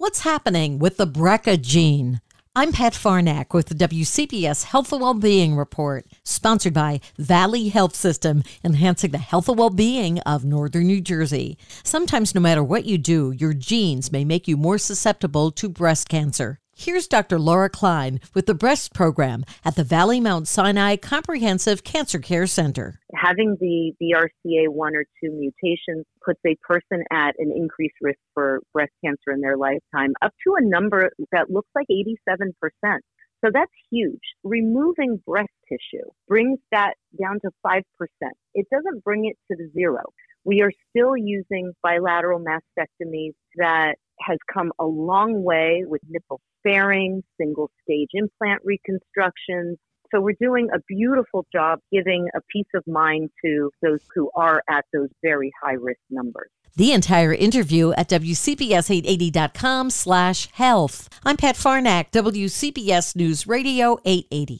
What's happening with the BRCA gene? I'm Pat Farnack with the WCBS Health and Wellbeing Report, sponsored by Valley Health System, enhancing the health and well-being of northern New Jersey. Sometimes, no matter what you do, your genes may make you more susceptible to breast cancer. Here's Dr. Laura Klein with the breast program at the Valley Mount Sinai Comprehensive Cancer Care Center. Having the BRCA1 or 2 mutations puts a person at an increased risk for breast cancer in their lifetime, up to a number that looks like 87%. So that's huge. Removing breast tissue brings that down to 5%. It doesn't bring it to the zero. We are still using bilateral mastectomies that has come a long way with nipple sparing, single stage implant reconstructions. So we're doing a beautiful job giving a peace of mind to those who are at those very high risk numbers. The entire interview at WCBS880.com slash health. I'm Pat Farnack, WCBS News Radio 880.